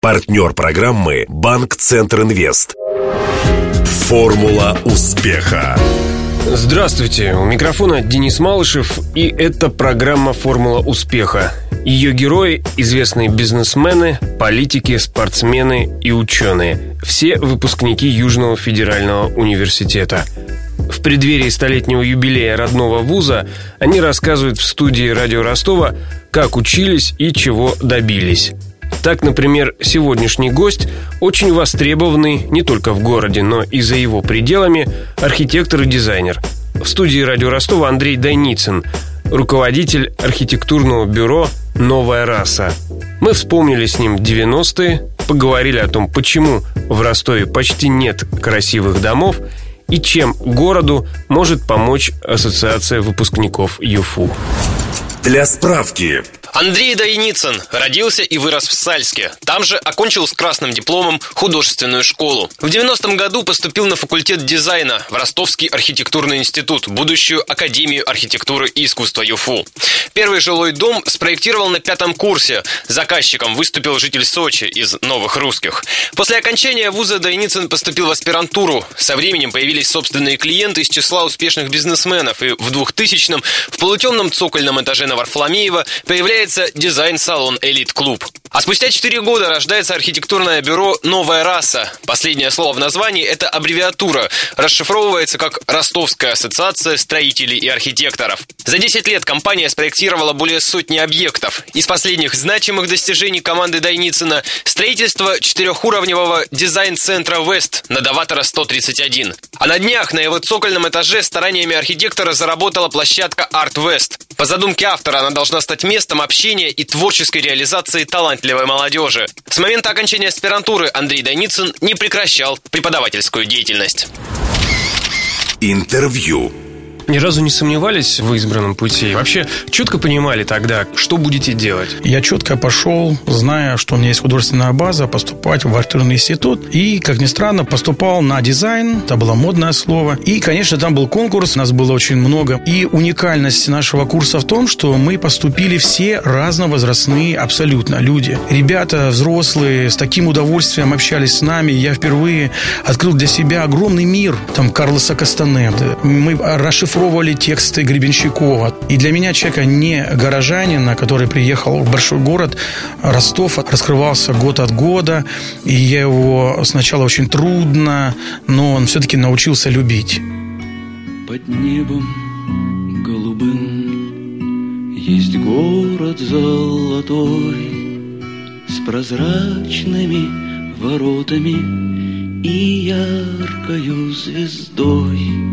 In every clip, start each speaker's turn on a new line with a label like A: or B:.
A: Партнер программы «Банк Центр Инвест». Формула успеха.
B: Здравствуйте, у микрофона Денис Малышев, и это программа «Формула успеха». Ее герои – известные бизнесмены, политики, спортсмены и ученые. Все выпускники Южного федерального университета. В преддверии столетнего юбилея родного вуза они рассказывают в студии радио Ростова, как учились и чего добились. Так, например, сегодняшний гость очень востребованный не только в городе, но и за его пределами архитектор и дизайнер. В студии радио Ростова Андрей Дайницын, руководитель архитектурного бюро «Новая раса». Мы вспомнили с ним 90-е, поговорили о том, почему в Ростове почти нет красивых домов и чем городу может помочь Ассоциация выпускников ЮФУ.
A: Для справки,
C: Андрей Дайницын родился и вырос в Сальске. Там же окончил с красным дипломом художественную школу. В 90-м году поступил на факультет дизайна в Ростовский архитектурный институт, будущую Академию архитектуры и искусства ЮФУ. Первый жилой дом спроектировал на пятом курсе. Заказчиком выступил житель Сочи из Новых Русских. После окончания вуза Дайницын поступил в аспирантуру. Со временем появились собственные клиенты из числа успешных бизнесменов. И в 2000-м в полутемном цокольном этаже на Варфоломеева появляется появляется дизайн-салон «Элит Клуб». А спустя 4 года рождается архитектурное бюро «Новая РАСА». Последнее слово в названии – это аббревиатура. Расшифровывается как «Ростовская ассоциация строителей и архитекторов». За 10 лет компания спроектировала более сотни объектов. Из последних значимых достижений команды Дойницына – строительство четырехуровневого дизайн-центра «Вест» на Доватора 131. А на днях на его цокольном этаже стараниями архитектора заработала площадка «Арт Вест». По задумке автора она должна стать местом общения и творческой реализации талантливой молодежи. С момента окончания аспирантуры Андрей Даницын не прекращал преподавательскую деятельность.
A: Интервью
B: ни разу не сомневались в избранном пути? Вообще четко понимали тогда, что будете делать?
D: Я четко пошел, зная, что у меня есть художественная база, поступать в архитектурный институт. И, как ни странно, поступал на дизайн. Это было модное слово. И, конечно, там был конкурс, нас было очень много. И уникальность нашего курса в том, что мы поступили все разновозрастные абсолютно люди. Ребята взрослые с таким удовольствием общались с нами. Я впервые открыл для себя огромный мир. Там Карлоса Кастанеды. Мы расшифровали расшифровывали тексты Гребенщикова. И для меня человека не горожанина, который приехал в большой город, Ростов раскрывался год от года, и я его сначала очень трудно, но он все-таки научился любить.
E: Под небом голубым есть город золотой С прозрачными воротами и яркою звездой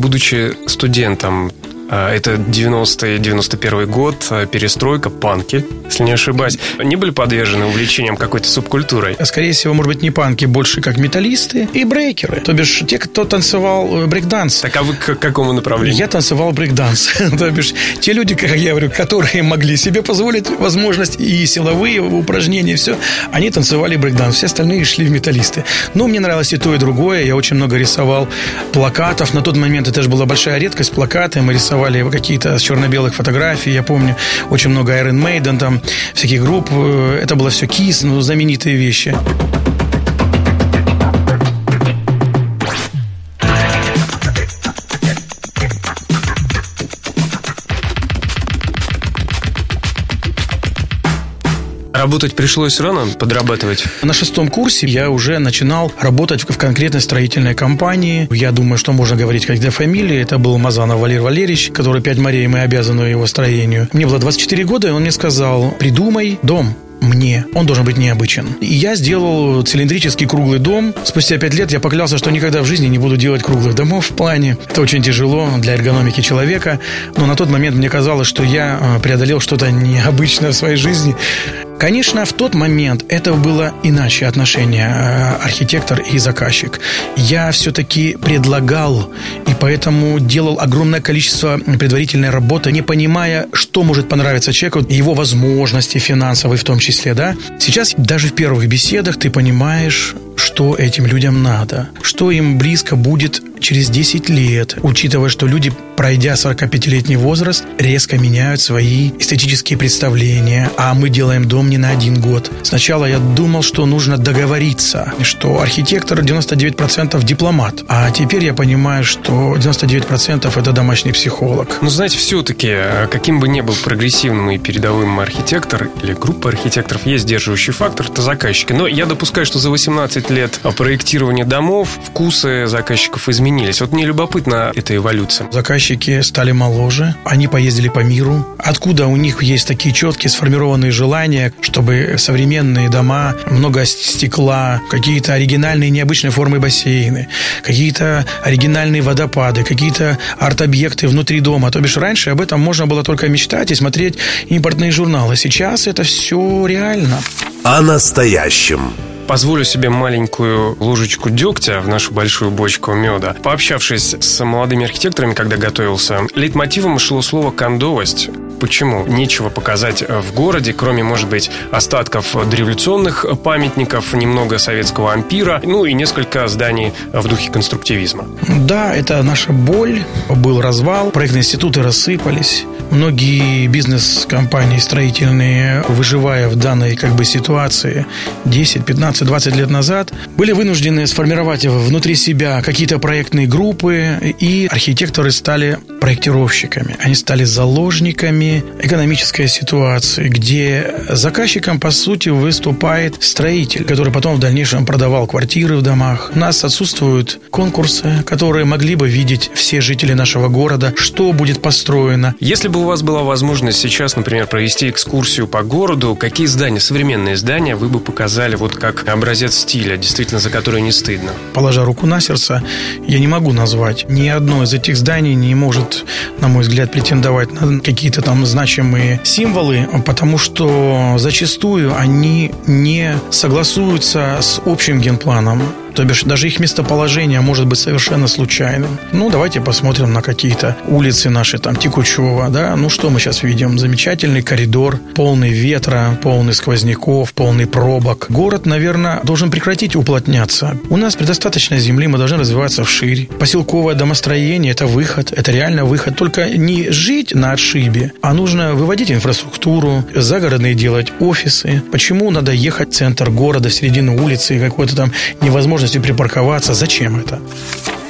B: будучи студентом, это 90-91 год, а, перестройка, панки, если не ошибаюсь. Не были подвержены увлечениям какой-то субкультурой?
D: Скорее всего, может быть, не панки, больше как металлисты и брейкеры. То бишь, те, кто танцевал э, брейкданс.
B: Так а вы к какому направлению?
D: Я танцевал брейкданс. То бишь, те люди, как я говорю, которые могли себе позволить возможность и силовые упражнения, все, они танцевали брейкданс. Все остальные шли в металлисты. Но мне нравилось и то, и другое. Я очень много рисовал плакатов. На тот момент это же была большая редкость. Плакаты мы рисовали рисовали какие-то черно-белых фотографий. Я помню очень много Iron Maiden, там всяких групп. Э, это было все Kiss, ну, знаменитые вещи.
B: Работать пришлось рано, подрабатывать?
D: На шестом курсе я уже начинал работать в конкретной строительной компании. Я думаю, что можно говорить как для фамилии. Это был Мазанов Валерий Валерьевич, который пять морей мы обязаны его строению. Мне было 24 года, и он мне сказал, придумай дом мне. Он должен быть необычен. И я сделал цилиндрический круглый дом. Спустя пять лет я поклялся, что никогда в жизни не буду делать круглых домов в плане. Это очень тяжело для эргономики человека. Но на тот момент мне казалось, что я э, преодолел что-то необычное в своей жизни. Конечно, в тот момент это было иначе отношение э, архитектор и заказчик. Я все-таки предлагал и поэтому делал огромное количество предварительной работы, не понимая, что может понравиться человеку, его возможности финансовые в том числе, да. Сейчас даже в первых беседах ты понимаешь, что этим людям надо, что им близко будет через 10 лет, учитывая, что люди, пройдя 45-летний возраст, резко меняют свои эстетические представления, а мы делаем дом не на один год. Сначала я думал, что нужно договориться, что архитектор 99% дипломат, а теперь я понимаю, что 99% это домашний психолог.
B: Ну, знаете, все-таки, каким бы ни был прогрессивным и передовым архитектор или группа архитекторов, есть сдерживающий фактор, это заказчики. Но я допускаю, что за 18 лет проектирования домов вкусы заказчиков изменились. Вот мне любопытна эта эволюция.
D: Заказчики стали моложе, они поездили по миру. Откуда у них есть такие четкие сформированные желания, чтобы современные дома, много стекла, какие-то оригинальные необычные формы бассейны, какие-то оригинальные водопады, какие-то арт-объекты внутри дома. То бишь раньше об этом можно было только мечтать и смотреть импортные журналы. Сейчас это все реально.
A: О настоящем
B: позволю себе маленькую ложечку дегтя в нашу большую бочку меда. Пообщавшись с молодыми архитекторами, когда готовился, лейтмотивом шло слово «кондовость». Почему? Нечего показать в городе, кроме, может быть, остатков дореволюционных памятников, немного советского ампира, ну и несколько зданий в духе конструктивизма.
D: Да, это наша боль. Был развал, проектные институты рассыпались. Многие бизнес-компании строительные, выживая в данной как бы ситуации 10, 15, 20 лет назад, были вынуждены сформировать внутри себя какие-то проектные группы, и архитекторы стали проектировщиками. Они стали заложниками экономической ситуации, где заказчиком, по сути, выступает строитель, который потом в дальнейшем продавал квартиры в домах. У нас отсутствуют конкурсы, которые могли бы видеть все жители нашего города, что будет построено.
B: Если бы у вас была возможность сейчас, например, провести экскурсию по городу, какие здания, современные здания вы бы показали вот как образец стиля, действительно, за который не стыдно?
D: Положа руку на сердце, я не могу назвать. Ни одно из этих зданий не может, на мой взгляд, претендовать на какие-то там значимые символы, потому что зачастую они не согласуются с общим генпланом. То бишь, даже их местоположение может быть совершенно случайным. Ну, давайте посмотрим на какие-то улицы наши, там, Текучева, да. Ну, что мы сейчас видим? Замечательный коридор, полный ветра, полный сквозняков, полный пробок. Город, наверное, должен прекратить уплотняться. У нас предостаточно земли, мы должны развиваться вширь. Поселковое домостроение – это выход, это реально выход. Только не жить на отшибе, а нужно выводить инфраструктуру, загородные делать офисы. Почему надо ехать в центр города, в середину улицы, какой-то там невозможно возможностью припарковаться. Зачем это?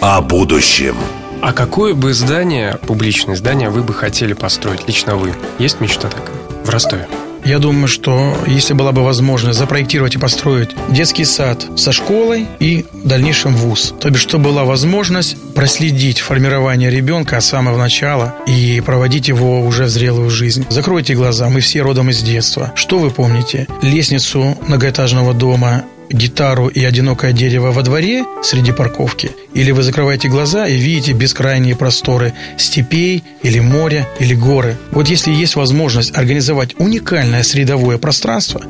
A: О будущем.
B: А какое бы здание, публичное здание, вы бы хотели построить? Лично вы. Есть мечта такая? В Ростове.
D: Я думаю, что если была бы возможность запроектировать и построить детский сад со школой и в дальнейшем вуз, то бишь, что была возможность проследить формирование ребенка с самого начала и проводить его уже в зрелую жизнь. Закройте глаза, мы все родом из детства. Что вы помните? Лестницу многоэтажного дома гитару и одинокое дерево во дворе среди парковки, или вы закрываете глаза и видите бескрайние просторы степей или моря или горы. Вот если есть возможность организовать уникальное средовое пространство,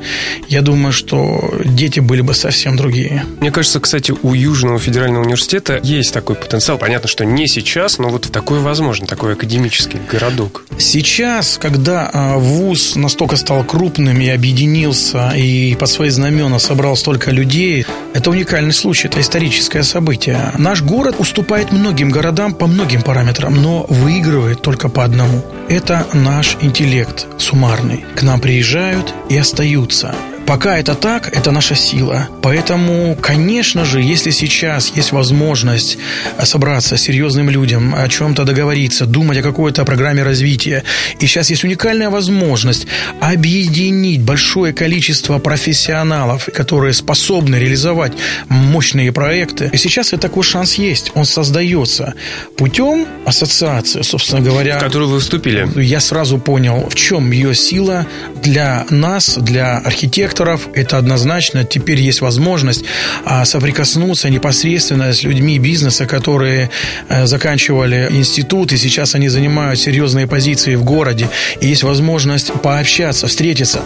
D: я думаю, что дети были бы совсем другие.
B: Мне кажется, кстати, у Южного федерального университета есть такой потенциал. Понятно, что не сейчас, но вот такое возможно, такой академический городок.
D: Сейчас, когда а, ВУЗ настолько стал крупным и объединился, и под свои знамена собрал столько людей. Это уникальный случай, это историческое событие. Наш город уступает многим городам по многим параметрам, но выигрывает только по одному. Это наш интеллект суммарный. К нам приезжают и остаются. Пока это так, это наша сила. Поэтому, конечно же, если сейчас есть возможность собраться с серьезным людям, о чем-то договориться, думать о какой-то программе развития, и сейчас есть уникальная возможность объединить большое количество профессионалов, которые способны реализовать мощные проекты, и сейчас и такой шанс есть. Он создается путем ассоциации, собственно говоря.
B: В которую вы вступили.
D: Я сразу понял, в чем ее сила для нас, для архитекторов, инвесторов, это однозначно. Теперь есть возможность а, соприкоснуться непосредственно с людьми бизнеса, которые э, заканчивали институт, и сейчас они занимают серьезные позиции в городе. И есть возможность пообщаться, встретиться.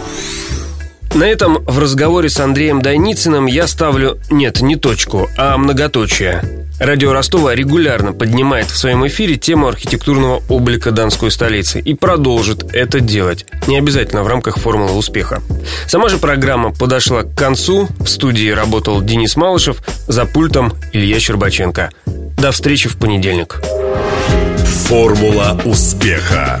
B: На этом в разговоре с Андреем Дайницыным я ставлю, нет, не точку, а многоточие. Радио Ростова регулярно поднимает в своем эфире тему архитектурного облика Донской столицы и продолжит это делать, не обязательно в рамках формулы успеха. Сама же программа подошла к концу. В студии работал Денис Малышев, за пультом Илья Щербаченко. До встречи в понедельник.
A: Формула успеха.